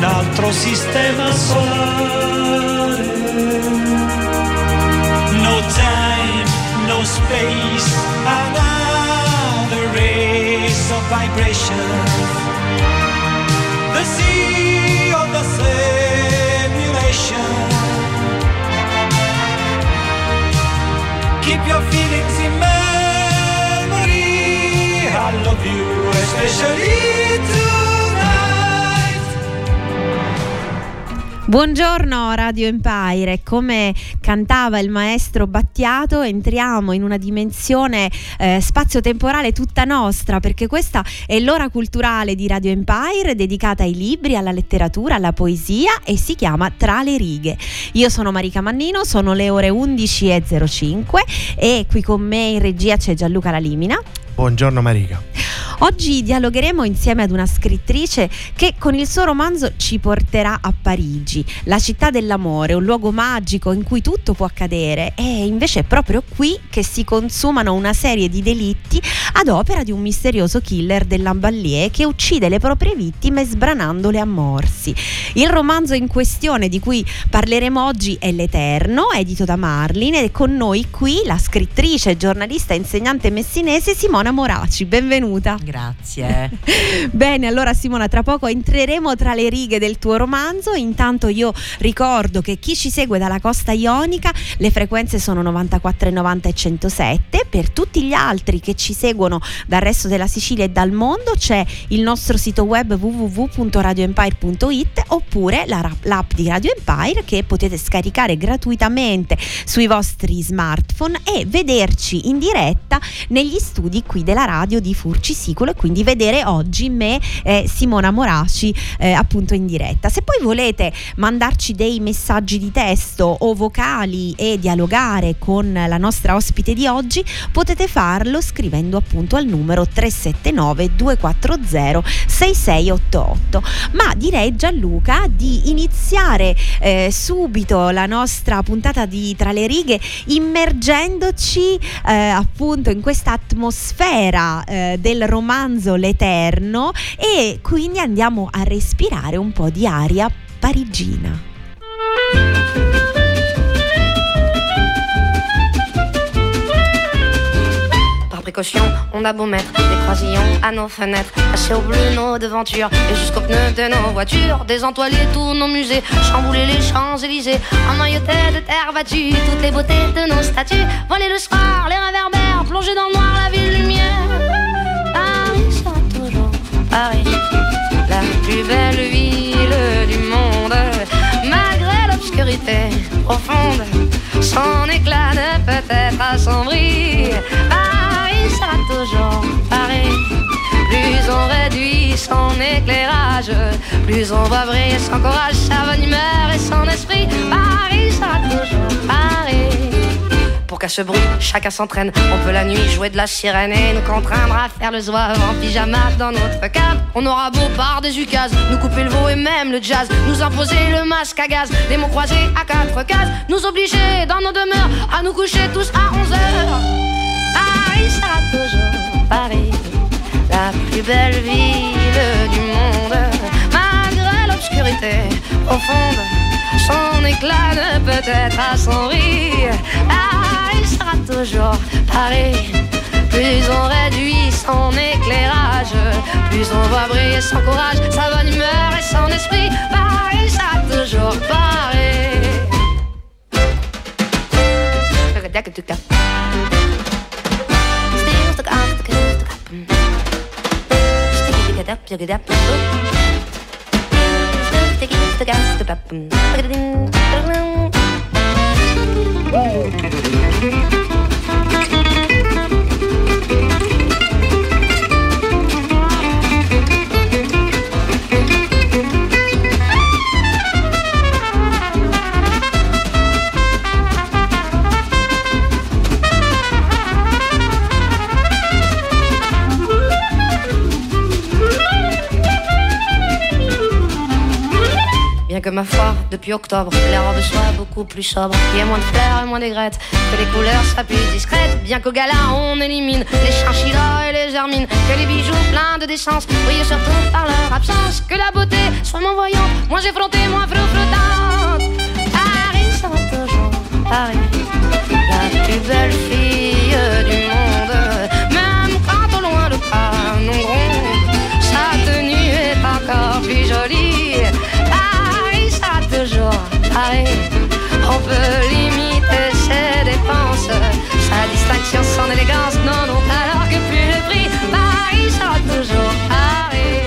un altro sistema solare. No time, no space, another race of vibration. The sea of the simulation. Keep your feelings in memory. I love you, especially. Buongiorno Radio Empire, come cantava il maestro Battiato entriamo in una dimensione eh, spazio-temporale tutta nostra perché questa è l'ora culturale di Radio Empire dedicata ai libri, alla letteratura, alla poesia e si chiama Tra le righe. Io sono Marica Mannino, sono le ore 11.05 e qui con me in regia c'è Gianluca Lalimina. Buongiorno Marica. Oggi dialogheremo insieme ad una scrittrice che con il suo romanzo ci porterà a Parigi, la città dell'amore, un luogo magico in cui tutto può accadere e invece è proprio qui che si consumano una serie di delitti ad opera di un misterioso killer dell'Amballier che uccide le proprie vittime sbranandole a morsi. Il romanzo in questione di cui parleremo oggi è L'Eterno, edito da Marlin e con noi qui la scrittrice, giornalista e insegnante messinese Simona Moraci. Benvenuta. Grazie. Bene, allora Simona, tra poco entreremo tra le righe del tuo romanzo. Intanto io ricordo che chi ci segue dalla costa ionica, le frequenze sono 94, 90 e 107. Per tutti gli altri che ci seguono dal resto della Sicilia e dal mondo c'è il nostro sito web www.radioempire.it oppure la, l'app di Radio Empire che potete scaricare gratuitamente sui vostri smartphone e vederci in diretta negli studi qui della radio di Furci Sico articolo e quindi vedere oggi me e Simona Moraci eh, appunto in diretta. Se poi volete mandarci dei messaggi di testo o vocali e dialogare con la nostra ospite di oggi, potete farlo scrivendo appunto al numero 379 240 6688. Ma direi Gianluca di iniziare eh, subito la nostra puntata di Tra le righe immergendoci eh, appunto in questa atmosfera eh, del romanzo romanzo L'Eterno e quindi andiamo a respirare un po' di aria parigina. précaution, on a beau mettre des croisillons à nos fenêtres, passer au bleu nos devantures et jusqu'aux pneus de nos voitures, désentoiler tous nos musées, chambouler les Champs-Élysées, emmailloter de terre battue toutes les beautés de nos statues, voler le soir, les réverbères, plonger dans le noir la ville lumière. Paris, la plus belle ville du monde. Malgré l'obscurité profonde, son éclat ne peut être assombri. Paris sera toujours Paris. Plus on réduit son éclairage, plus on va briller son courage, sa bonne humeur et son esprit. Paris sera toujours Paris qu'à ce bruit, chacun s'entraîne. On peut la nuit jouer de la sirène et nous contraindre à faire le zouave en pyjama dans notre cave. On aura beau par des ukases, nous couper le veau et même le jazz, nous imposer le masque à gaz, des mots croisés à quatre cases, nous obliger dans nos demeures à nous coucher tous à 11 heures. Paris sera toujours Paris, la plus belle ville du monde, malgré l'obscurité profonde glane peut-être à son rire. Toujours Paris. Plus on réduit son éclairage, plus on voit briller son courage, sa bonne humeur et son esprit. Paris sera toujours Paris. Que ma foi, depuis octobre, les robes soient beaucoup plus sobres. Qu'il y ait moins de fleurs et moins d'aigrettes, que les couleurs soient plus discrètes. Bien qu'au gala, on élimine les chinchillas et les germines. Que les bijoux pleins de décence brillent surtout par leur absence. Que la beauté soit moins voyante, moins effrontée, moins flottante. Paris sera toujours Paris, la plus belle fille du monde. Même quand au loin le gronde, sa tenue est encore plus jolie. On peut limiter ses dépenses, sa distinction, son élégance. Non, non, alors que plus le prix, Paris sera toujours Paris.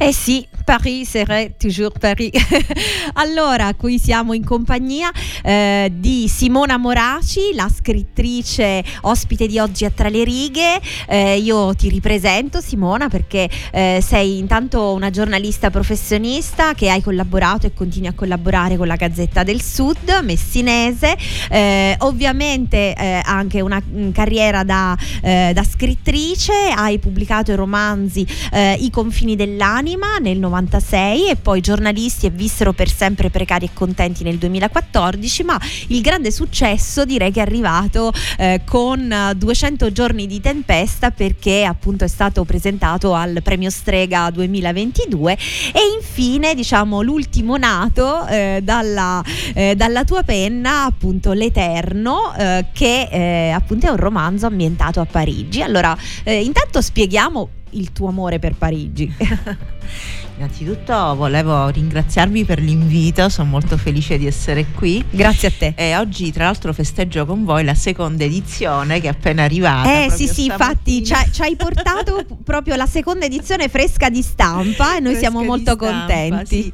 Eh sì, Paris serait toujours Paris. allora, qui siamo in compagnia eh, di Simona Moraci, la scrittrice ospite di oggi a Tra le righe. Eh, io ti ripresento Simona perché eh, sei intanto una giornalista professionista che hai collaborato e continui a collaborare con la Gazzetta del Sud messinese. Eh, ovviamente eh, anche una mm, carriera da, eh, da scrittrice, hai pubblicato i romanzi I confini dell'anima nel 96 e poi giornalisti e vissero per sempre precari e contenti nel 2014, ma il grande successo direi che è arrivato eh, con eh, 200 giorni di tempesta perché appunto è stato presentato al premio Strega 2022 e infine diciamo l'ultimo nato eh, dalla, eh, dalla tua penna appunto L'Eterno eh, che eh, appunto è un romanzo ambientato a Parigi. Allora eh, intanto spieghiamo il tuo amore per Parigi. Innanzitutto volevo ringraziarvi per l'invito, sono molto felice di essere qui. Grazie a te. E oggi tra l'altro festeggio con voi la seconda edizione che è appena arrivata. Eh sì sì, infatti ci, hai- portato proprio la seconda edizione fresca di stampa e noi Fresca siamo molto stampa, contenti. sì.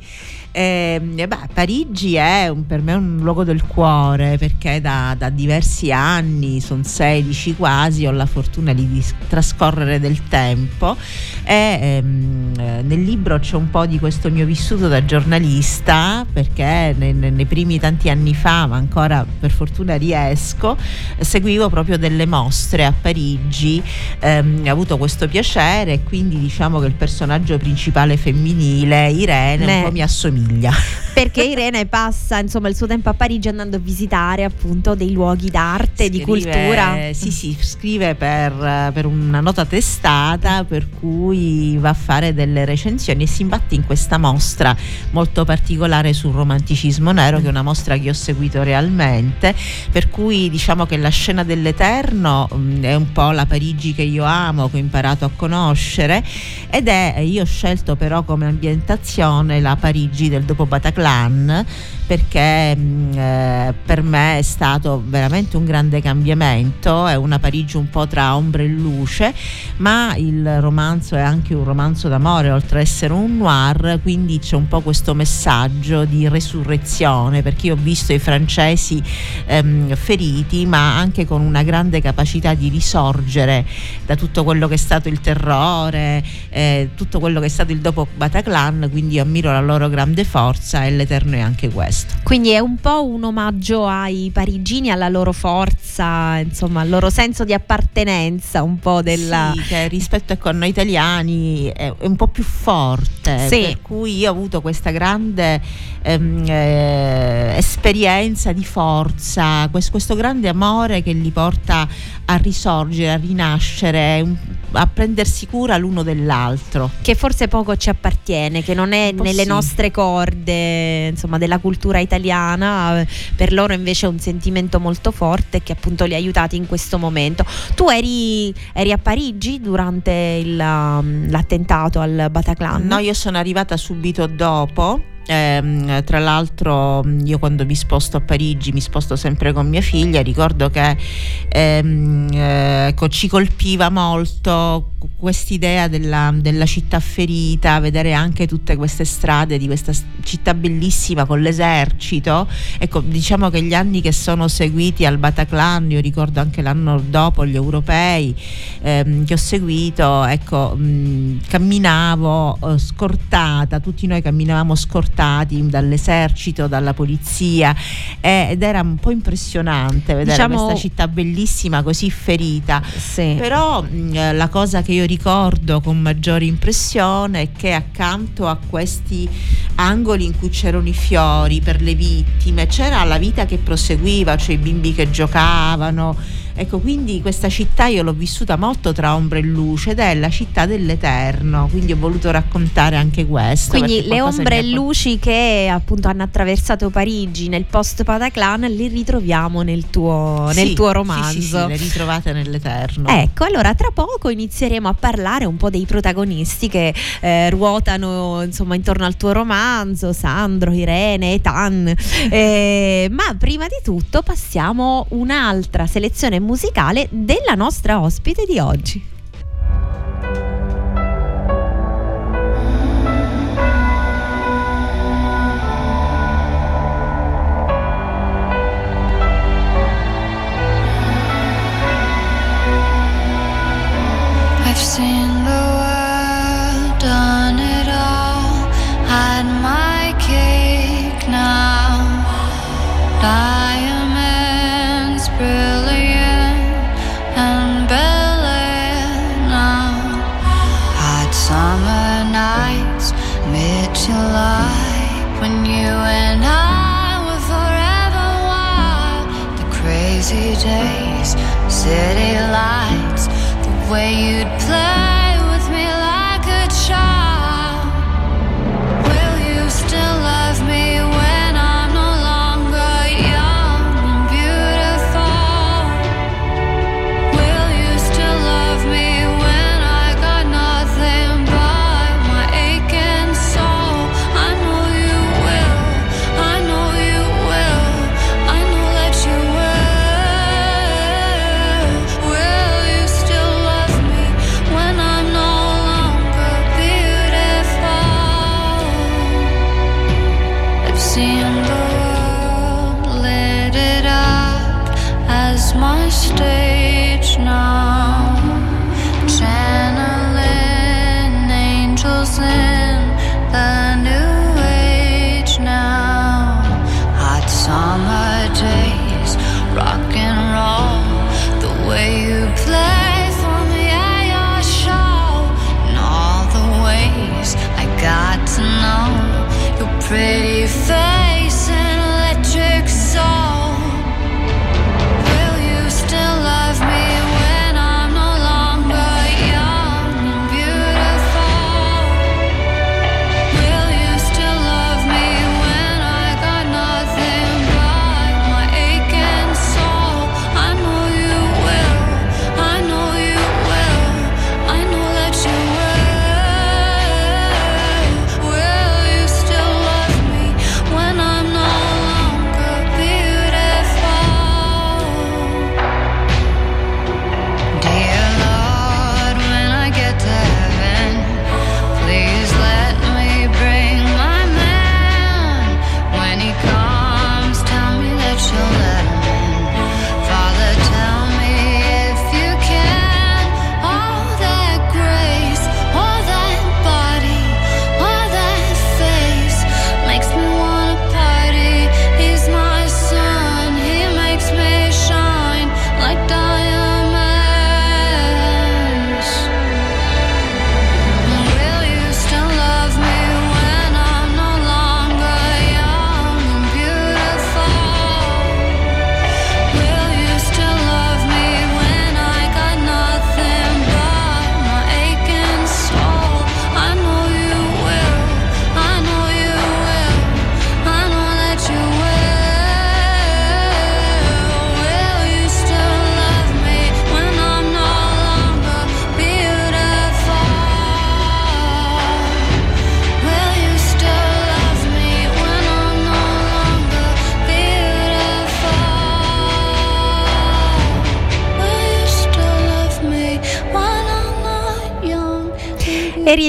Ehm, e beh, Parigi è un- per me un luogo del cuore perché da, da diversi anni, sono 16 quasi, ho la fortuna di, trascorrere del tempo e ehm, eh, nel libro c'è un po' di questo mio vissuto da giornalista perché ne- ne- nei primi tanti anni fa, ma ancora per fortuna riesco, seguivo proprio delle mostre a Parigi, ehm, ho avuto questo piacere e quindi diciamo che il personaggio principale femminile, Irene, Beh. un po' mi assomiglia. Perché Irene passa insomma il suo tempo a Parigi andando a visitare appunto dei luoghi d'arte, di Scrive- cultura. Sì, sì, scrive per, per una nota testata per cui va a fare delle recensioni e si imbatte in questa mostra molto particolare sul romanticismo nero, che è una mostra che ho seguito realmente, per cui diciamo che la scena dell'Eterno mh, è un po' la Parigi che io amo, che ho imparato a conoscere ed è, io ho scelto però come ambientazione la Parigi del dopo Bataclan perché mh, eh, per me è stato veramente un grande cambiamento, è una Parigi un po' tra ombra e luce, ma il romanzo è anche un romanzo d'amore, oltre ad essere un noir, quindi c'è un po' questo messaggio di resurrezione, perché io ho visto i francesi ehm, feriti, ma anche con una grande capacità di risorgere da tutto quello che è stato il terrore, eh, tutto quello che è stato il dopo Bataclan, quindi io ammiro la loro grande forza e l'Eterno è anche questo. Quindi è un po' un omaggio ai parigini, alla loro forza, insomma, al loro senso di appartenenza, un po' della... Sì, che rispetto ecco, a noi italiani è, è un po' più forte, Sì. per cui io ho avuto questa grande ehm, eh, esperienza di forza, quest- questo grande amore che li porta a risorgere, a rinascere, un- a prendersi cura l'uno dell'altro. Che forse poco ci appartiene, che non è nelle sì. nostre corde, insomma, della cultura italiana, per loro invece è un sentimento molto forte che appunto li ha aiutati in questo momento. Tu eri, eri a Parigi durante il, um, l'attentato al Bataclan? No, io sono arrivata subito dopo. Ehm, tra l'altro io quando mi sposto a Parigi mi sposto sempre con mia figlia ricordo che ehm, eh, ecco, ci colpiva molto quest'idea della, della città ferita vedere anche tutte queste strade di questa città bellissima con l'esercito. Ecco diciamo che gli anni che sono seguiti al Bataclan io ricordo anche l'anno dopo gli europei ehm, che ho seguito ecco mh, camminavo eh, scortata tutti noi camminavamo scortati dall'esercito, dalla polizia eh, ed era un po' impressionante vedere Diciamo- questa città bellissima così ferita. Sì. Però mh, la cosa che io ricordo con maggiore impressione è che accanto a questi angoli in cui c'erano i fiori per le vittime c'era la vita che proseguiva, cioè i bimbi che giocavano. Ecco, quindi questa città io l'ho vissuta molto tra ombra e luce ed è la città dell'eterno, quindi ho voluto raccontare anche questo. Quindi le ombre e luci che appunto hanno attraversato Parigi nel post Bataclan li ritroviamo nel tuo, nel Sì, tuo sì, romanzo. Sì, sì, le ritrovate nell'eterno. Ecco, allora tra poco inizieremo a parlare un po' dei protagonisti che eh, ruotano insomma intorno al tuo romanzo, Sandro, Irene, Etan. Eh, ma prima di tutto passiamo un'altra selezione musicale della nostra ospite di oggi. Days, city lights, the way you'd play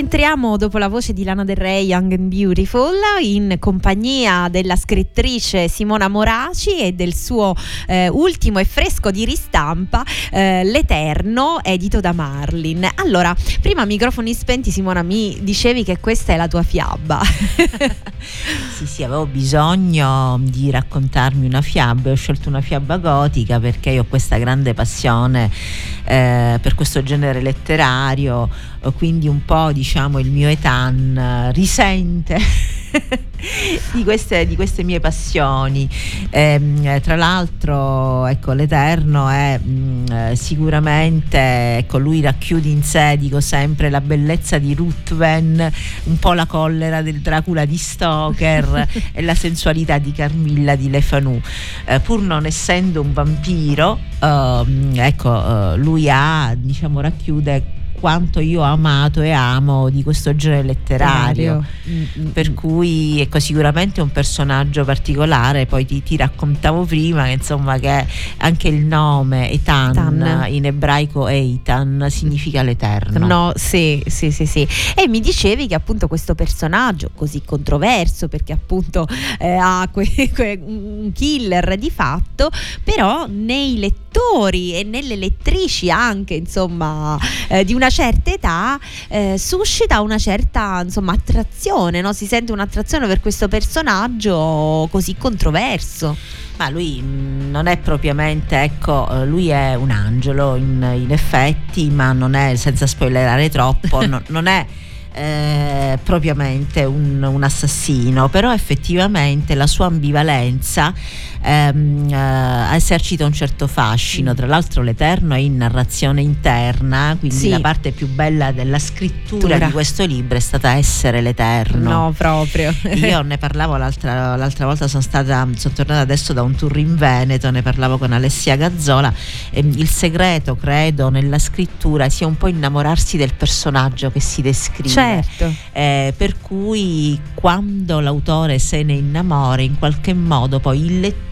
rientriamo dopo la voce di Lana Del Rey, Young and Beautiful, in compagnia della scrittrice Simona Moraci e del suo eh, ultimo e fresco di ristampa, eh, L'Eterno, edito da Marlin. Allora, prima microfoni spenti, Simona, mi dicevi che questa è la tua fiaba. sì, sì, avevo bisogno di raccontarmi una fiaba e ho scelto una fiaba gotica perché io ho questa grande passione eh, per questo genere letterario, quindi un po' diciamo il mio etan eh, risente di, queste, di, queste, mie passioni. Eh, tra l'altro, ecco, l'Eterno è mh, mm, eh, sicuramente, ecco, lui racchiude in sé, dico sempre, la bellezza di Ruthven, un po' la collera del Dracula di Stoker e la sensualità di Carmilla di Le Fanu. Eh, pur non essendo un vampiro, ehm, ecco, eh, lui ha, diciamo, racchiude quanto io ho amato e amo di questo genere letterario. Mm-hmm. Per cui ecco, sicuramente è un personaggio particolare, poi ti, ti, raccontavo prima che insomma che anche il nome Etan Tan. in ebraico Eitan significa l'eterno. No, sì, sì, sì, sì. E mi dicevi che appunto questo personaggio così controverso perché appunto eh, ha que- que- un killer di fatto, però nei lettori e nelle lettrici anche insomma eh, di una una certa età eh, suscita una certa insomma, attrazione, no? si sente un'attrazione per questo personaggio così controverso. Ma lui mm, non è propriamente, ecco, lui è un angelo in, in effetti, ma non è, senza spoilerare troppo, no, non è eh, propriamente un, un, assassino, però effettivamente la sua ambivalenza ehm, eh, esercita un certo fascino. Tra l'altro l'Eterno è in narrazione interna, quindi sì. la parte più bella della scrittura Tura. di questo libro è stata essere l'Eterno. No, proprio. Io ne parlavo l'altra, l'altra volta, sono, stata, sono tornata adesso da un tour in Veneto, ne parlavo con Alessia Gazzola. il segreto, credo, nella scrittura sia un po' innamorarsi del personaggio che si descrive. Certo certo. eh, per cui quando l'autore se ne innamora in qualche modo poi il lettore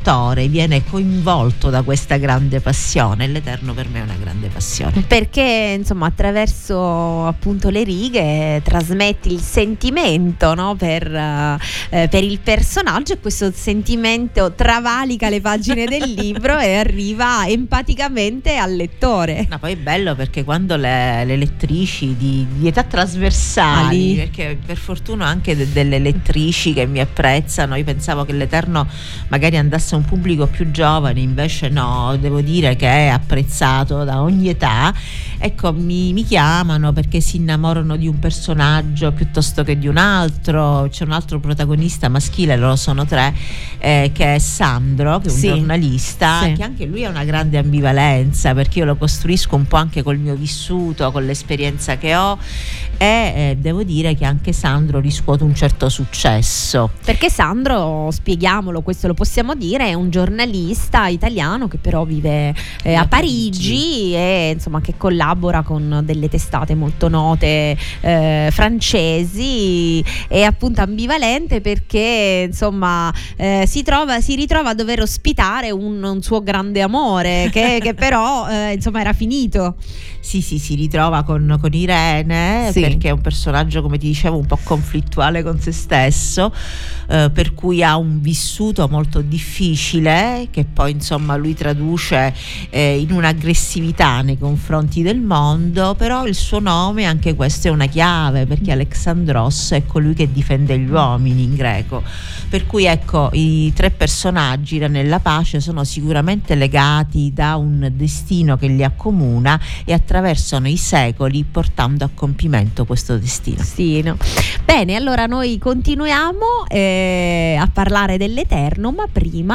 viene coinvolto da questa grande passione l'Eterno per me è una grande passione perché insomma attraverso appunto le righe trasmetti il sentimento no? per, eh, per, il personaggio e questo sentimento travalica le pagine del libro e arriva empaticamente al lettore no, poi è bello perché quando le, le lettrici di, di età trasversale musicali, perché per fortuna anche de- delle lettrici che mi apprezzano, io pensavo che l'Eterno magari andasse a un pubblico più giovane, invece no, devo dire che è apprezzato da ogni età, ecco mi, mi chiamano perché si innamorano di un personaggio piuttosto che di un altro, c'è un altro protagonista maschile, loro sono tre, eh, che è Sandro, che è un sì. giornalista, sì. che anche lui ha una grande ambivalenza perché io lo costruisco un po' anche col mio vissuto, con l'esperienza che ho e eh, devo dire che anche Sandro riscuote un certo successo. Perché Sandro, spieghiamolo, questo lo possiamo dire, è un giornalista italiano che però vive eh, a Parigi, e insomma che collabora con delle testate molto note eh, francesi e appunto ambivalente perché insomma eh, si, trova, si, ritrova a dover ospitare un, un suo grande amore che, che però eh, insomma era finito. Sì, sì, si ritrova con, con Irene sì. perché è un personaggio, come ti dicevo, un po' conflittuale con se stesso, eh, per cui ha un vissuto molto difficile che poi insomma lui traduce eh, in un'aggressività nei confronti del mondo, però il suo nome, anche questo è una chiave perché Alexandros è colui che difende gli uomini in greco. Per cui ecco, i tre personaggi nella pace sono sicuramente legati da un destino che li accomuna e attraversano i secoli portando a compimento questo destino. Destino. Bene, allora noi continuiamo eh, a parlare dell'Eterno, ma prima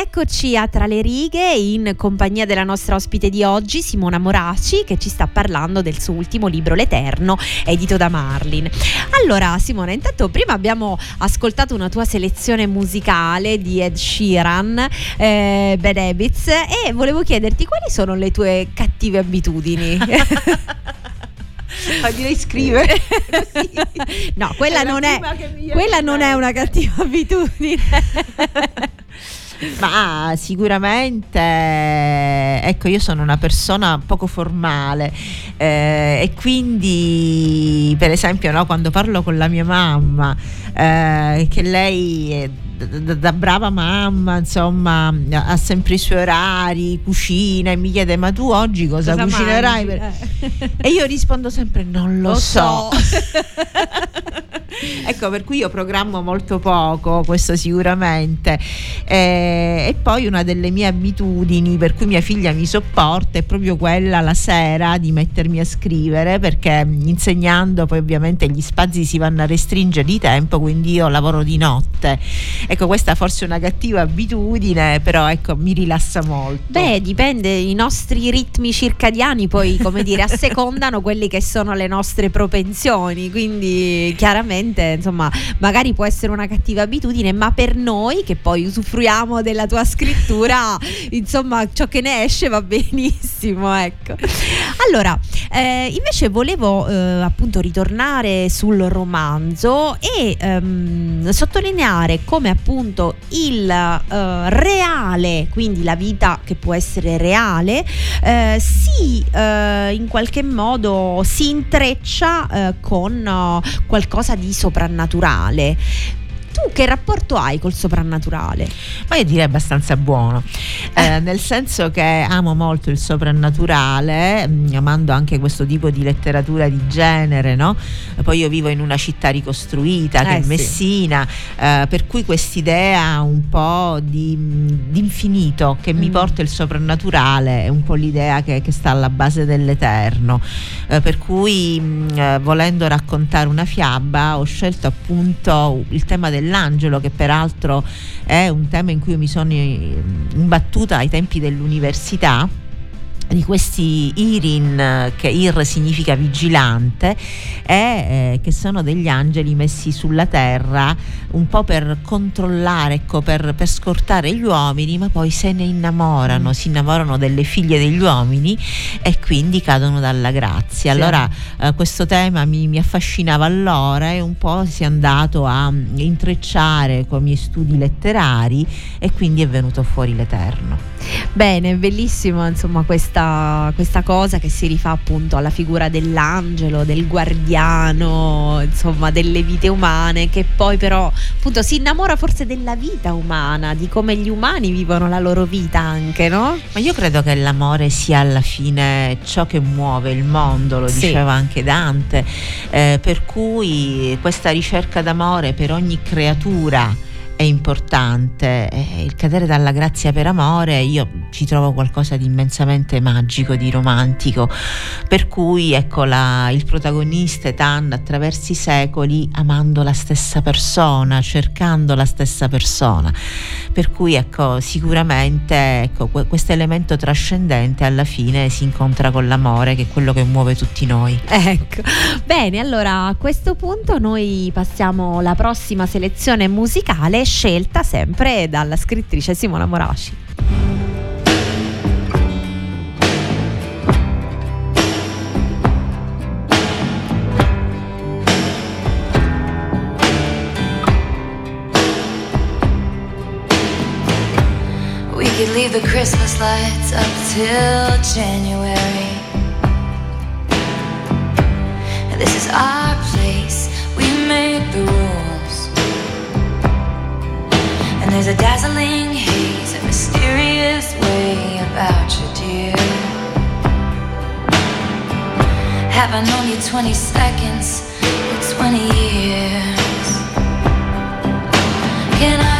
Rieccoci a Tra le righe in compagnia della nostra ospite di oggi, Simona Moraci, che ci sta parlando del suo ultimo libro, L'Eterno, edito da Marlin. Allora, Simona, intanto prima abbiamo ascoltato una tua selezione musicale di Ed Sheeran, eh, Bad Habits, e volevo chiederti quali sono le tue cattive abitudini? Ma direi scrivere. no, quella È non è, quella non è una cattiva abitudine. Ma sicuramente, ecco, io sono una persona poco formale eh, e quindi, per esempio, no, quando parlo con la mia mamma, eh, che lei è d- d- da brava mamma, insomma, ha sempre i suoi orari, cucina e mi chiede ma tu oggi cosa, Cosa cucinerai? per-". E io rispondo sempre non lo, Lo so. so. ecco, per cui io programmo molto poco, questo sicuramente. Eh, e poi una delle mie abitudini per cui mia figlia mi sopporta è proprio quella la sera di mettermi a scrivere perché insegnando poi ovviamente gli spazi si vanno a restringere di tempo, quindi io lavoro di notte. Ecco, questa forse è una cattiva abitudine, però ecco, mi rilassa molto. Beh, dipende, i nostri ritmi circadiani poi, come dire, assecondano quelli che sono le nostre propensioni, quindi chiaramente, insomma, magari può essere una cattiva abitudine, ma per noi che poi usufruiamo della tua scrittura, insomma, ciò che ne esce va benissimo, ecco. Allora, eh, invece volevo eh, appunto ritornare sul romanzo e ehm, sottolineare come appunto il eh, reale, quindi la vita che può essere reale, eh, si eh, in qualche modo si intreccia eh, con qualcosa di soprannaturale. Tu che rapporto hai col soprannaturale? Ma io direi abbastanza buono, Eh, nel senso che amo molto il soprannaturale, mh, amando anche questo tipo di letteratura di genere, no? Poi io vivo in una città ricostruita che Eh, è sì. Messina, eh, per cui quest'idea un po' di, mh, di infinito che mi Mm. porta il soprannaturale è un po' l'idea che, che sta alla base dell'eterno. Eh, per cui mh, eh, volendo raccontare una fiaba ho scelto appunto il tema dell'angelo che peraltro è un tema in cui mi sono imbattuta ai tempi dell'università di questi Irin, che Ir significa vigilante, e eh, che sono degli angeli messi sulla terra un po' per controllare, ecco, per, per scortare gli uomini, ma poi se ne innamorano, si innamorano delle figlie degli uomini e quindi cadono dalla grazia. Sì. Allora eh, questo tema mi, mi affascinava allora e un po' si è andato a mm, intrecciare con i miei studi letterari e quindi è venuto fuori l'Eterno. Bene, bellissimo insomma questa, questa cosa che si rifà appunto alla figura dell'angelo, del guardiano, insomma delle vite umane che poi però appunto si innamora forse della vita umana, di come gli umani vivono la loro vita anche, no? Ma io credo che l'amore sia alla fine ciò che muove il mondo, lo Sì. diceva anche Dante, eh, per cui questa ricerca d'amore per ogni creatura è importante, eh, il cadere dalla grazia per amore io ci trovo qualcosa di immensamente magico, di romantico, per cui ecco la- il protagonista Etan attraverso i secoli amando la stessa persona, cercando la stessa persona, per cui ecco sicuramente ecco, questo elemento trascendente alla fine si incontra con l'amore che è quello che muove tutti noi. Ecco, bene, allora a questo punto noi passiamo alla prossima selezione musicale scelta sempre dalla scrittrice Simona Moraci. could leave the Christmas lights up till January. This is our place, we make the rules. There's a dazzling haze, a mysterious way about you, dear. Have I known you 20 seconds or 20 years? Can I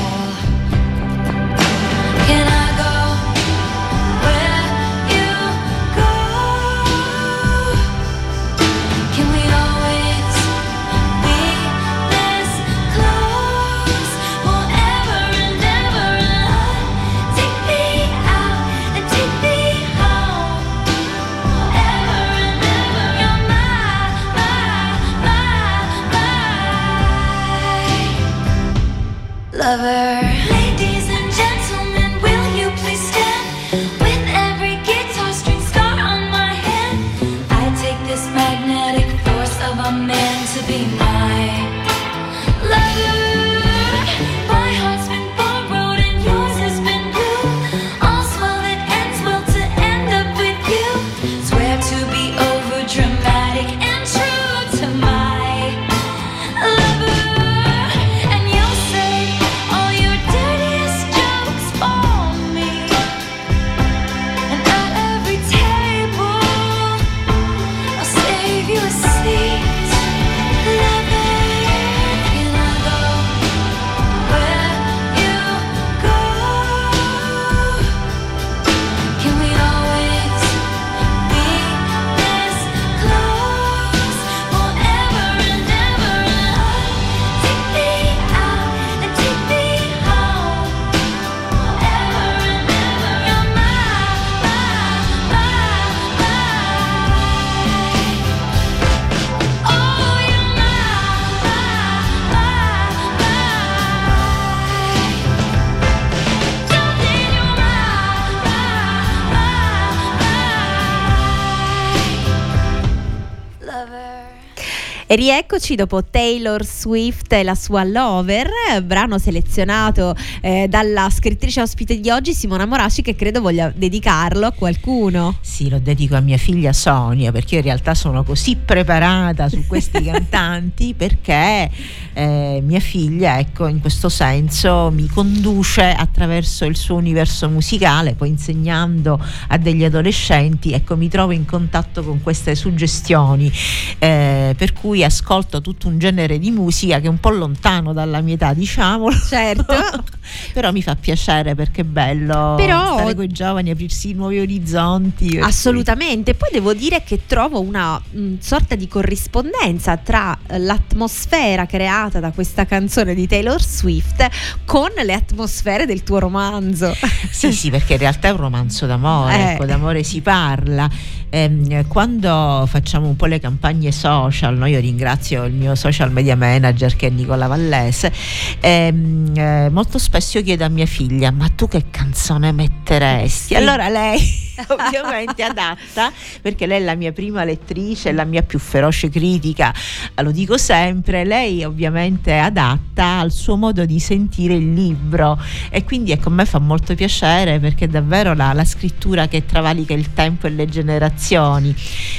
Rieccoci dopo Taylor Swift e la sua Lover, brano selezionato eh, dalla scrittrice ospite di oggi Simona Moraci che credo voglia dedicarlo a qualcuno. Sì, lo dedico a mia figlia Sonia perché io in realtà sono così preparata su questi cantanti perché eh, mia figlia, ecco, in questo senso mi conduce attraverso il suo universo musicale, poi insegnando a degli adolescenti, ecco, mi trovo in contatto con queste suggestioni, eh, per cui ascolto tutto un genere di musica che è un po' lontano dalla mia età, diciamo. Certo. Però mi fa piacere perché è bello Però- stare con i giovani, aprirsi nuovi orizzonti. Assolutamente, poi devo dire che trovo una mh, sorta di corrispondenza tra eh, l'atmosfera creata da questa canzone di Taylor Swift con le atmosfere del tuo romanzo. Sì, sì, perché in realtà è un romanzo d'amore, Eh. ecco, d'amore si parla. Ehm, quando facciamo un po' le campagne social, no? io ringrazio il mio social media manager che è Nicola Vallese, ehm, eh, molto spesso io chiedo a mia figlia, ma tu che canzone metteresti? Allora lei ovviamente adatta perché lei è la mia prima lettrice, la mia più feroce critica, lo dico sempre, lei ovviamente è adatta al suo modo di sentire il libro e quindi ecco a me fa molto piacere perché davvero la, la scrittura che travalica il tempo e le generazioni.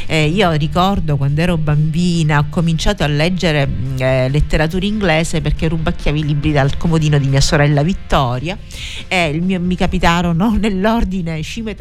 Eh, io ricordo quando ero bambina ho cominciato a leggere eh, letteratura inglese perché rubacchiavo i libri dal comodino di mia sorella Vittoria e mio, mi capitarono nell'ordine Scime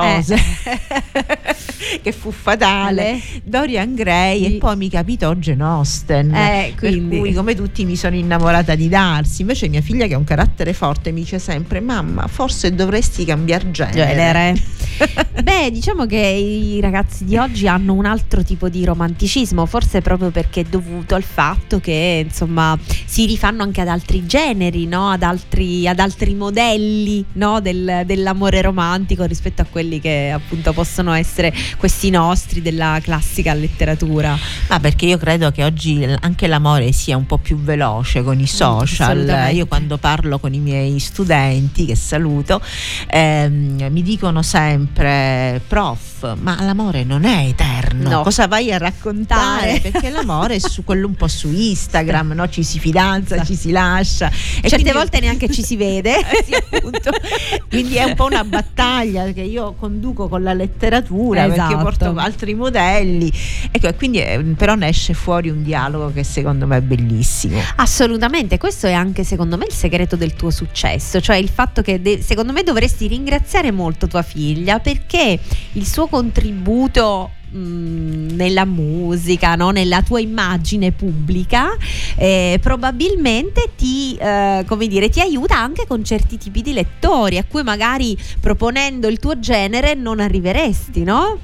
tempestose eh. che fu fatale, Dorian Gray sì. e poi mi capitò Jane Austen. Eh, quindi. Per cui come tutti mi sono innamorata di Darsi. Invece mia figlia che ha un carattere forte mi dice sempre mamma forse dovresti cambiare genere. genere. Beh diciamo che i ragazzi di oggi hanno un altro tipo di romanticismo, forse proprio perché è dovuto al fatto che insomma si rifanno anche ad altri generi, no? ad, altri, ad altri modelli no? Del, dell'amore romantico rispetto a quelli che appunto possono essere questi nostri della classica letteratura. Ma perché io credo che oggi anche l'amore sia un po' più veloce con i social. Io quando parlo con i miei studenti, che saluto, ehm, mi dicono sempre, prof, ma l'amore non è eterno. No. Cosa vai a raccontare? Perché l'amore è su quello un po' su Instagram, no? ci si fidanza, ci si lascia. E Certe volte neanche ci si vede. Eh sì, quindi è un po' una battaglia che io conduco con la letteratura esatto. perché porto altri modelli. Ecco, quindi eh, però ne esce fuori un dialogo che secondo me è bellissimo. Assolutamente, questo è anche secondo me il segreto del tuo successo, cioè il fatto che de- secondo me dovresti ringraziare molto tua figlia perché il suo contributo Mm, nella musica, no? nella tua immagine pubblica, eh, probabilmente ti, eh, come dire, ti aiuta anche con certi tipi di lettori a cui magari proponendo il tuo genere non arriveresti, no?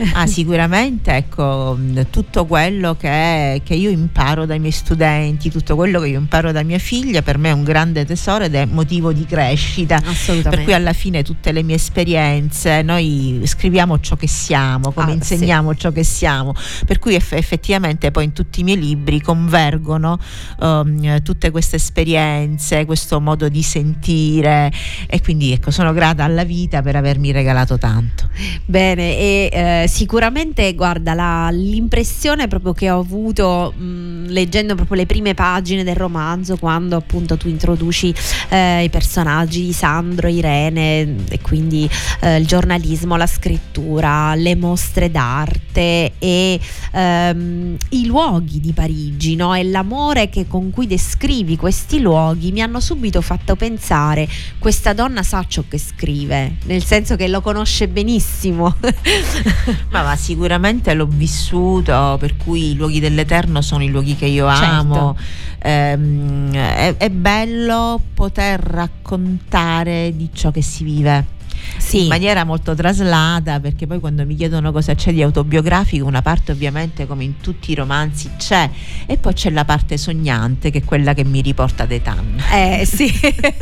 Ah, sicuramente, ecco, tutto quello che, che io imparo dai miei studenti, tutto quello che io imparo da mia figlia, per me è un grande tesoro ed è motivo di crescita. Assolutamente. Per cui alla fine tutte le mie esperienze, noi scriviamo ciò che siamo, come ah, insegniamo. Sì definiamo ciò che siamo. Per cui eff- effettivamente poi in tutti i miei libri convergono um, tutte queste esperienze, questo modo di sentire e quindi ecco sono grata alla vita per avermi regalato tanto. Bene, e eh, sicuramente guarda la, l'impressione proprio che ho avuto mh, leggendo proprio le prime pagine del romanzo quando appunto tu introduci eh, i personaggi di Sandro, Irene e quindi eh, il giornalismo, la scrittura, le mostre d'arte arte e ehm, i luoghi di Parigi no? e l'amore che, con cui descrivi questi luoghi mi hanno subito fatto pensare questa donna sa ciò che scrive nel senso che lo conosce benissimo ma, ma, sicuramente l'ho vissuto per cui i luoghi dell'eterno sono i luoghi che io certo. amo ehm, è, è bello poter raccontare di ciò che si vive sì. in maniera molto traslata perché poi quando mi chiedono cosa c'è di autobiografico una parte ovviamente come in tutti i romanzi c'è e poi c'è la parte sognante che è quella che mi riporta ad Etan eh sì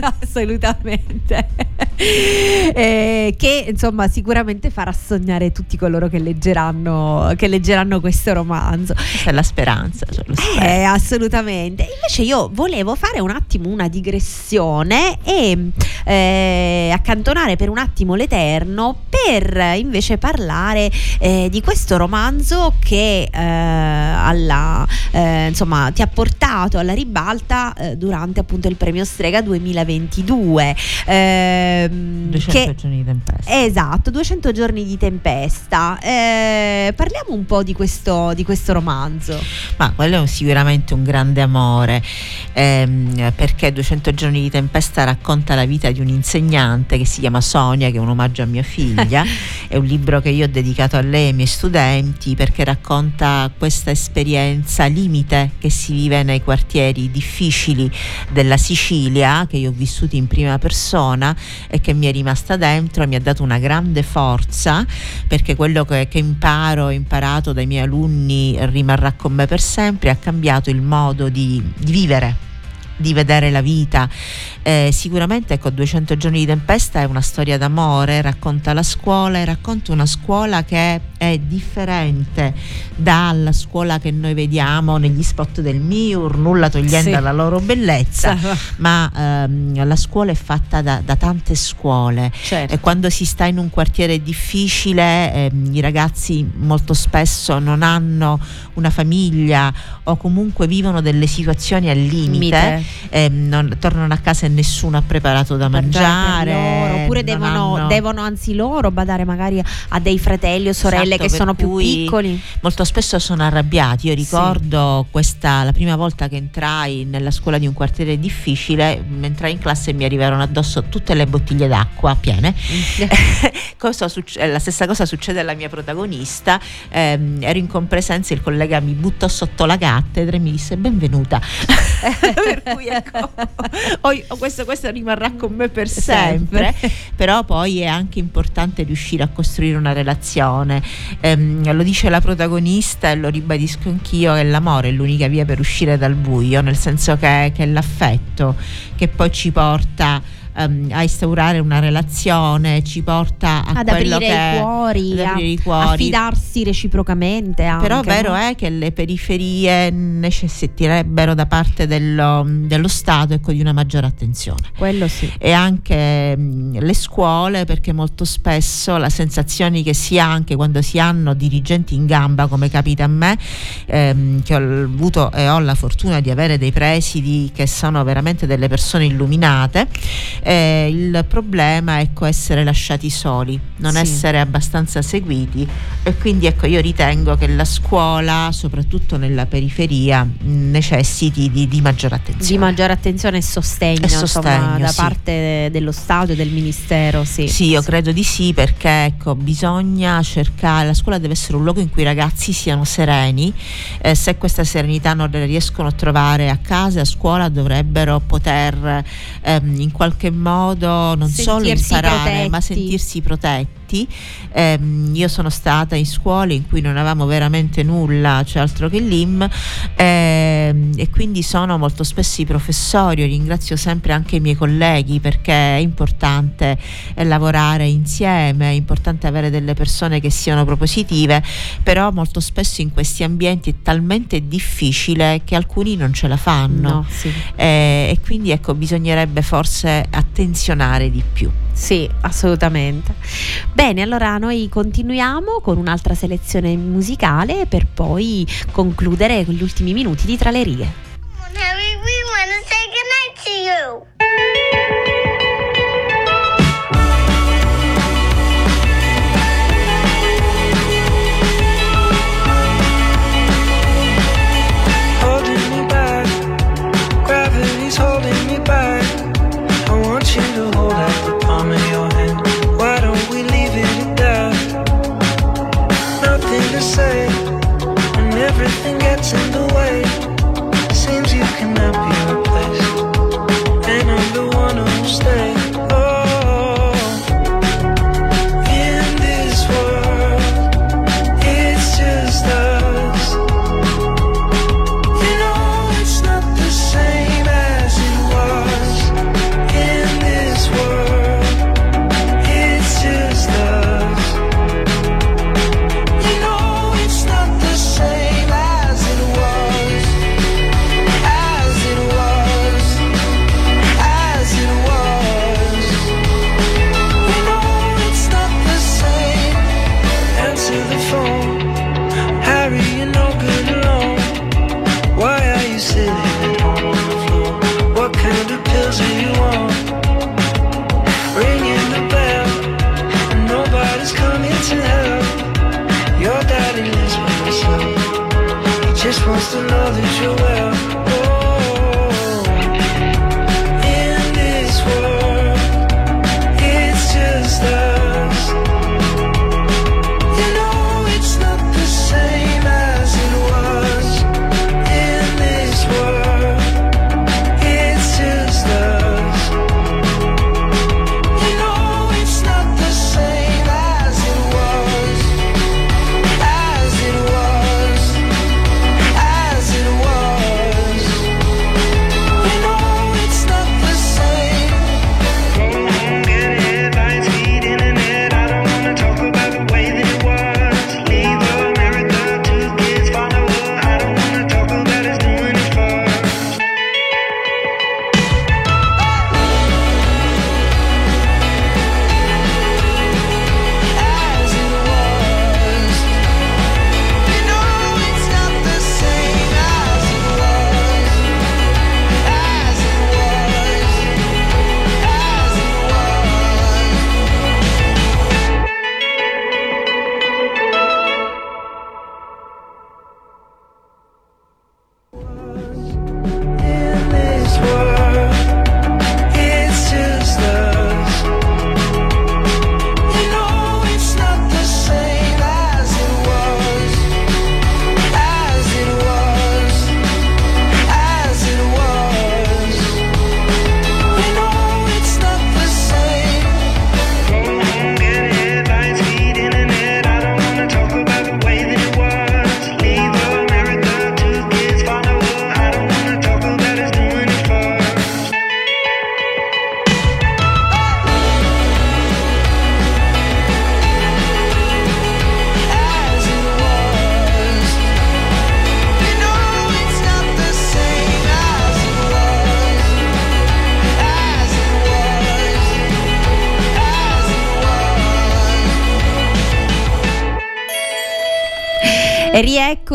assolutamente. Eh, che insomma sicuramente farà sognare tutti coloro che leggeranno, che leggeranno questo romanzo. Questa è la speranza cioè eh, assolutamente. Invece io volevo fare un attimo una digressione e eh, accantonare per un attimo attimo l'Eterno per invece parlare eh, di questo romanzo che eh, alla, eh, insomma, ti ha portato alla ribalta eh, durante appunto il premio Strega 2022. 200 ehm, che, giorni di tempesta. Esatto, 200 giorni di tempesta. Eh, parliamo un po' di questo, di questo romanzo. Ma quello è sicuramente un grande amore ehm, perché 200 giorni di tempesta racconta la vita di un insegnante che si chiama Sonia che è un omaggio a mia figlia, è un libro che io ho dedicato a lei e ai miei studenti perché racconta questa esperienza limite che si vive nei quartieri difficili della Sicilia, che io ho vissuto in prima persona e che mi è rimasta dentro e mi ha dato una grande forza perché quello che, che imparo, ho imparato dai miei alunni rimarrà con me per sempre, ha cambiato il modo di, di vivere di vedere la vita. Eh, sicuramente ecco 200 giorni di tempesta è una storia d'amore, racconta la scuola e racconta una scuola che è differente dalla scuola che noi vediamo negli spot del Miur, nulla togliendo Sì. alla loro bellezza, ma ehm, la scuola è fatta da, da tante scuole Certo. e quando si sta in un quartiere difficile ehm, i ragazzi molto spesso non hanno una famiglia o comunque vivono delle situazioni al limite, Limite. Ehm, non- tornano a casa e nessuno ha preparato da mangiare, loro, oppure devono, hanno- devono anzi loro badare magari a dei fratelli o sorelle Esatto, che sono più piccoli. molto spesso sono arrabbiati. Io ricordo questa la prima volta che entrai nella scuola di un quartiere difficile, entrai in classe e mi arrivarono addosso tutte le bottiglie d'acqua piene. Cosa succe- la stessa cosa succede alla mia protagonista. Ehm, ero in compresenza, il collega mi buttò sotto la cattedra e mi disse benvenuta. per cui ecco, ho- questo, questo rimarrà con me per sempre. Però poi è anche importante riuscire a costruire una relazione. Ehm, lo dice la protagonista e lo ribadisco anch'io: che l'amore è l'unica via per uscire dal buio, nel senso che, che è l'affetto che poi ci porta ehm, a instaurare una relazione, ci porta a ad aprire che i cuori, ad a, aprire i a cuori. fidarsi reciprocamente. Però anche, vero no? è che le periferie necessiterebbero da parte dello, dello Stato ecco, di una maggiore attenzione Quello sì. e anche mh, le scuole perché molto spesso la sensazione che si ha anche quando si hanno dirigenti in gamba come capita a me ehm, che ho avuto e ho la fortuna di avere dei presidi che sono veramente delle persone illuminate eh, il problema è ecco, essere lasciati soli non Sì. essere abbastanza seguiti e quindi ecco io ritengo che la scuola soprattutto nella periferia mh, necessiti di, di maggiore attenzione Di maggiore attenzione e sostegno, E insomma, sostegno, da sì. parte dello Stato e del Ministero. Sì, Sì, io Sì. credo di sì perché ecco, bisogna cercare, la scuola deve essere un luogo in cui i ragazzi siano sereni, eh, se questa serenità non la riescono a trovare a casa a scuola dovrebbero poter ehm, in qualche modo non solo Sentirsi imparare ma protetti. sentirsi protetti. Ehm, io sono stata in scuole in cui non avevamo veramente nulla, cioè altro che l'IM ehm, e quindi sono molto spesso i professori, io ringrazio sempre anche i miei colleghi perché è importante eh, lavorare insieme, è importante avere delle persone che siano propositive, però molto spesso in questi ambienti è talmente difficile che alcuni non ce la fanno No, sì. eh, e quindi ecco bisognerebbe forse attenzionare di più. Sì, assolutamente. Bene, allora noi continuiamo con un'altra selezione musicale per poi concludere con gli ultimi minuti di Tra le righe. Harry, we want to say goodnight to you.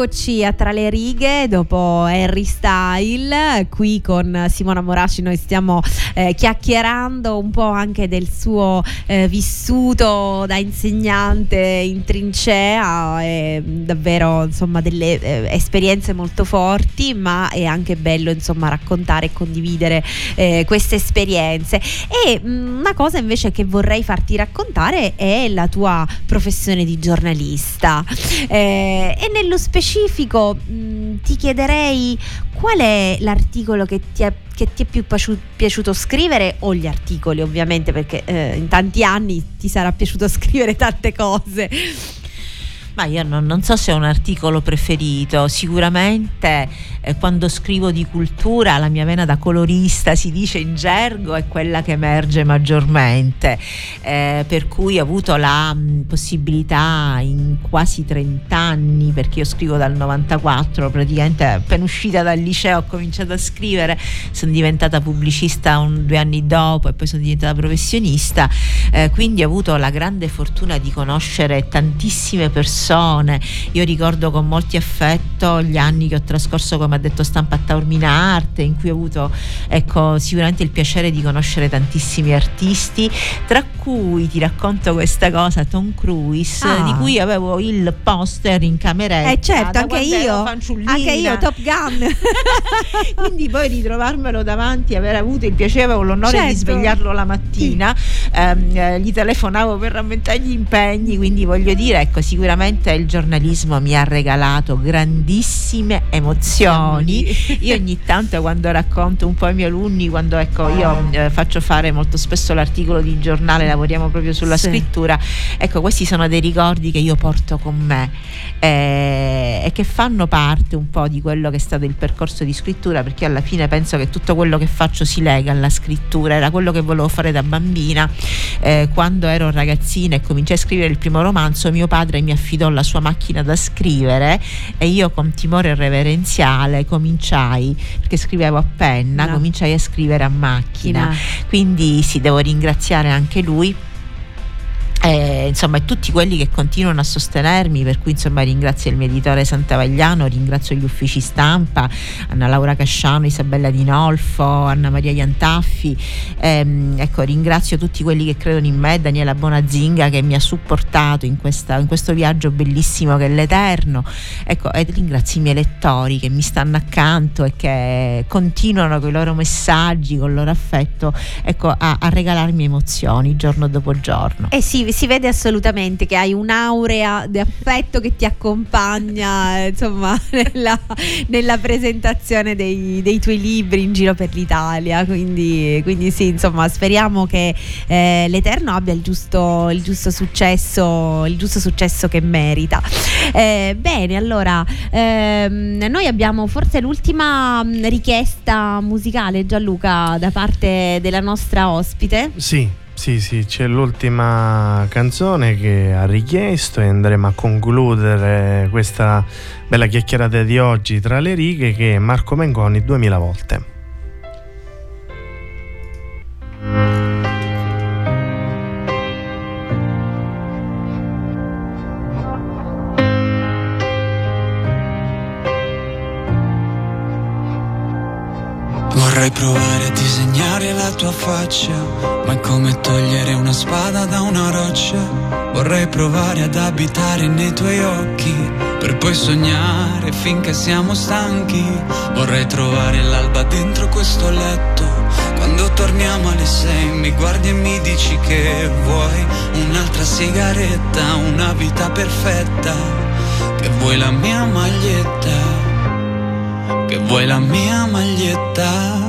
Rieccoci a Tra le righe dopo Harry Style, qui con Simona Moraci noi stiamo eh, chiacchierando un po' anche del suo eh, vissuto da insegnante in trincea, e davvero insomma delle eh, esperienze molto forti, ma è anche bello insomma raccontare e condividere eh, queste esperienze. E mh, una cosa invece che vorrei farti raccontare è la tua professione di giornalista. Eh, e nello specifico mh, ti chiederei qual è l'articolo che ti è, che ti è più piaciu- piaciuto scrivere o gli articoli ovviamente perché eh, in tanti anni ti sarà piaciuto scrivere tante cose. Ma io non, non so se è un articolo preferito, sicuramente eh, quando scrivo di cultura la mia vena da colorista si dice in gergo è quella che emerge maggiormente, eh, per cui ho avuto la mh, possibilità in quasi 30 anni, perché io scrivo dal 94, praticamente appena uscita dal liceo ho cominciato a scrivere, sono diventata pubblicista un, due anni dopo e poi sono diventata professionista, eh, quindi ho avuto la grande fortuna di conoscere tantissime persone persone. Io ricordo con molti affetto gli anni che ho trascorso come ha detto stampa a Taormina Arte, in cui ho avuto ecco, sicuramente il piacere di conoscere tantissimi artisti, tra cui ti racconto questa cosa, Tom Cruise, Ah. di cui avevo il poster in cameretta. Eh certo, anche io, anche io, Top Gun. Quindi poi ritrovarmelo davanti, aver avuto il piacere, avevo l'onore di Certo. svegliarlo la mattina, ehm, eh, gli telefonavo per rammentare gli impegni, quindi voglio dire, ecco, sicuramente il giornalismo mi ha regalato grandissime emozioni. Io ogni tanto quando racconto un po' ai miei alunni, quando ecco, io eh, faccio fare molto spesso l'articolo di giornale, lavoriamo proprio sulla Sì. scrittura, ecco, questi sono dei ricordi che io porto con me eh, e che fanno parte un po' di quello che è stato il percorso di scrittura, perché alla fine penso che tutto quello che faccio si lega alla scrittura, era quello che volevo fare da bambina. Eh, quando ero ragazzina e cominciai a scrivere il primo romanzo, mio padre mi affidò la sua macchina da scrivere e io con timore reverenziale cominciai, perché scrivevo a penna, No. cominciai a scrivere a macchina. Quindi sì, devo ringraziare anche lui. E, insomma, e tutti quelli che continuano a sostenermi, per cui insomma ringrazio il mio editore Santavagliano, ringrazio gli uffici stampa, Anna Laura Casciano, Isabella Dinolfo, Anna Maria Iantaffi, ehm, ecco, ringrazio tutti quelli che credono in me, Daniela Bonazinga che mi ha supportato in, questa- in questo viaggio bellissimo che è l'Eterno, ecco, e ringrazio i miei lettori che mi stanno accanto e che continuano con i loro messaggi, con il loro affetto, ecco, a, a regalarmi emozioni giorno dopo giorno. Eh sì, si vede assolutamente che hai un'aurea di affetto che ti accompagna insomma nella, nella presentazione dei, dei tuoi libri in giro per l'Italia. Quindi, quindi sì, insomma, speriamo che eh, l'Eterno abbia il giusto, il giusto successo, il giusto successo che merita. Eh, bene, allora ehm, noi abbiamo forse l'ultima mh, richiesta musicale, Gianluca, da parte della nostra ospite. Sì, sì, sì, c'è l'ultima canzone che ha richiesto e andremo a concludere questa bella chiacchierata di oggi tra le righe che è Marco Mengoni 2000 volte. Vorrei provare a disegnare la tua faccia, ma è come togliere una spada da una roccia. Vorrei provare ad abitare nei tuoi occhi, per poi sognare finché siamo stanchi. Vorrei trovare l'alba dentro questo letto. Quando torniamo alle sei mi guardi e mi dici che vuoi un'altra sigaretta, una vita perfetta, che vuoi la mia maglietta che vuoi la mia maglietta.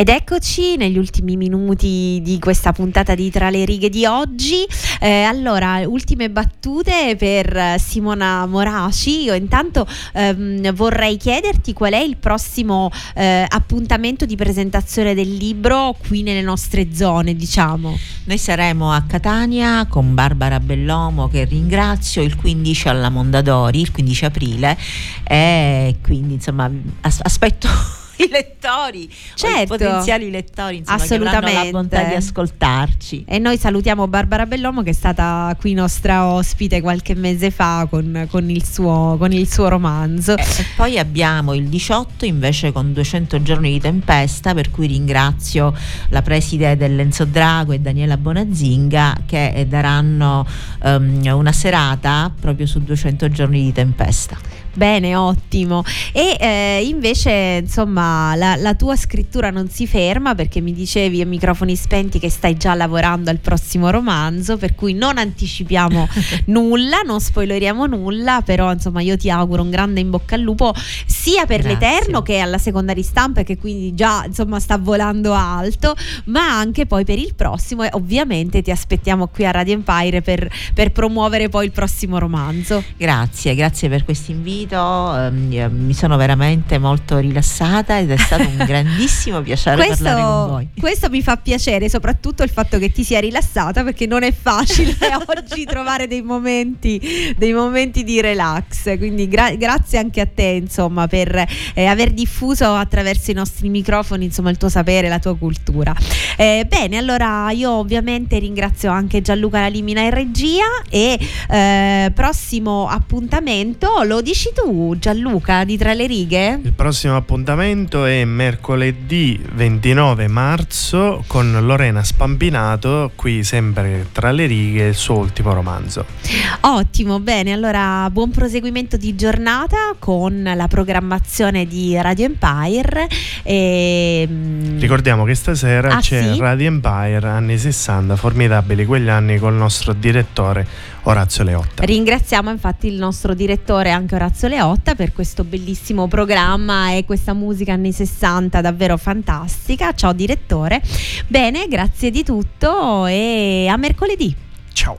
Ed eccoci negli ultimi minuti di questa puntata di Tra le righe di oggi. Eh, allora, ultime battute per Simona Moraci. Io intanto ehm, vorrei chiederti qual è il prossimo eh, appuntamento di presentazione del libro qui nelle nostre zone, diciamo. Noi saremo a Catania con Barbara Bellomo che ringrazio il 15 alla Mondadori, il 15 aprile e quindi insomma as- aspetto i lettori, Certo. i potenziali lettori insomma, avranno la Assolutamente. bontà di ascoltarci. E noi salutiamo Barbara Bellomo che è stata qui nostra ospite qualche mese fa con, con il, suo, con il suo romanzo. E e poi abbiamo il 18 invece con 200 giorni di tempesta, per cui ringrazio la preside dell'Enzo Drago e Daniela Bonazzinga che eh, daranno ehm, una serata proprio su 200 giorni di tempesta. Bene, ottimo. E eh, invece, insomma, la, la tua scrittura non si ferma perché mi dicevi a microfoni spenti che stai già lavorando al prossimo romanzo, per cui non anticipiamo nulla, non spoileriamo nulla, però insomma io ti auguro un grande in bocca al lupo sia per Grazie. l'Eterno che alla seconda ristampa che quindi già insomma sta volando alto, ma anche poi per il prossimo e ovviamente ti aspettiamo qui a Radio Empire per, per promuovere poi il prossimo romanzo. Grazie, grazie per questo invito. ehm, eh, mi sono veramente molto rilassata ed è stato un grandissimo piacere parlare con voi. questo mi fa piacere, soprattutto il fatto che ti sia rilassata perché non è facile oggi trovare dei momenti, dei momenti di relax. Quindi gra- grazie anche a te, insomma, per eh, aver diffuso attraverso i nostri microfoni insomma, il tuo sapere, la tua cultura. Eh, bene, allora io ovviamente ringrazio anche Gianluca Lalimina in regia e eh, prossimo appuntamento lo dici tu Gianluca di Tra le righe? Il prossimo appuntamento è mercoledì 29 marzo con Lorena Spampinato, qui sempre tra le righe, il suo ultimo romanzo. Ottimo, bene, allora buon proseguimento di giornata con la programmazione di Radio Empire. E, mm, Ricordiamo che stasera Ah, c'è sì? Radio Empire anni 60, formidabili quegli anni col nostro direttore Orazio Leotta. Ringraziamo infatti il nostro direttore anche Orazio Leotta per questo bellissimo programma e questa musica anni 60 davvero fantastica. Ciao direttore. Bene, grazie di tutto e a mercoledì. Ciao.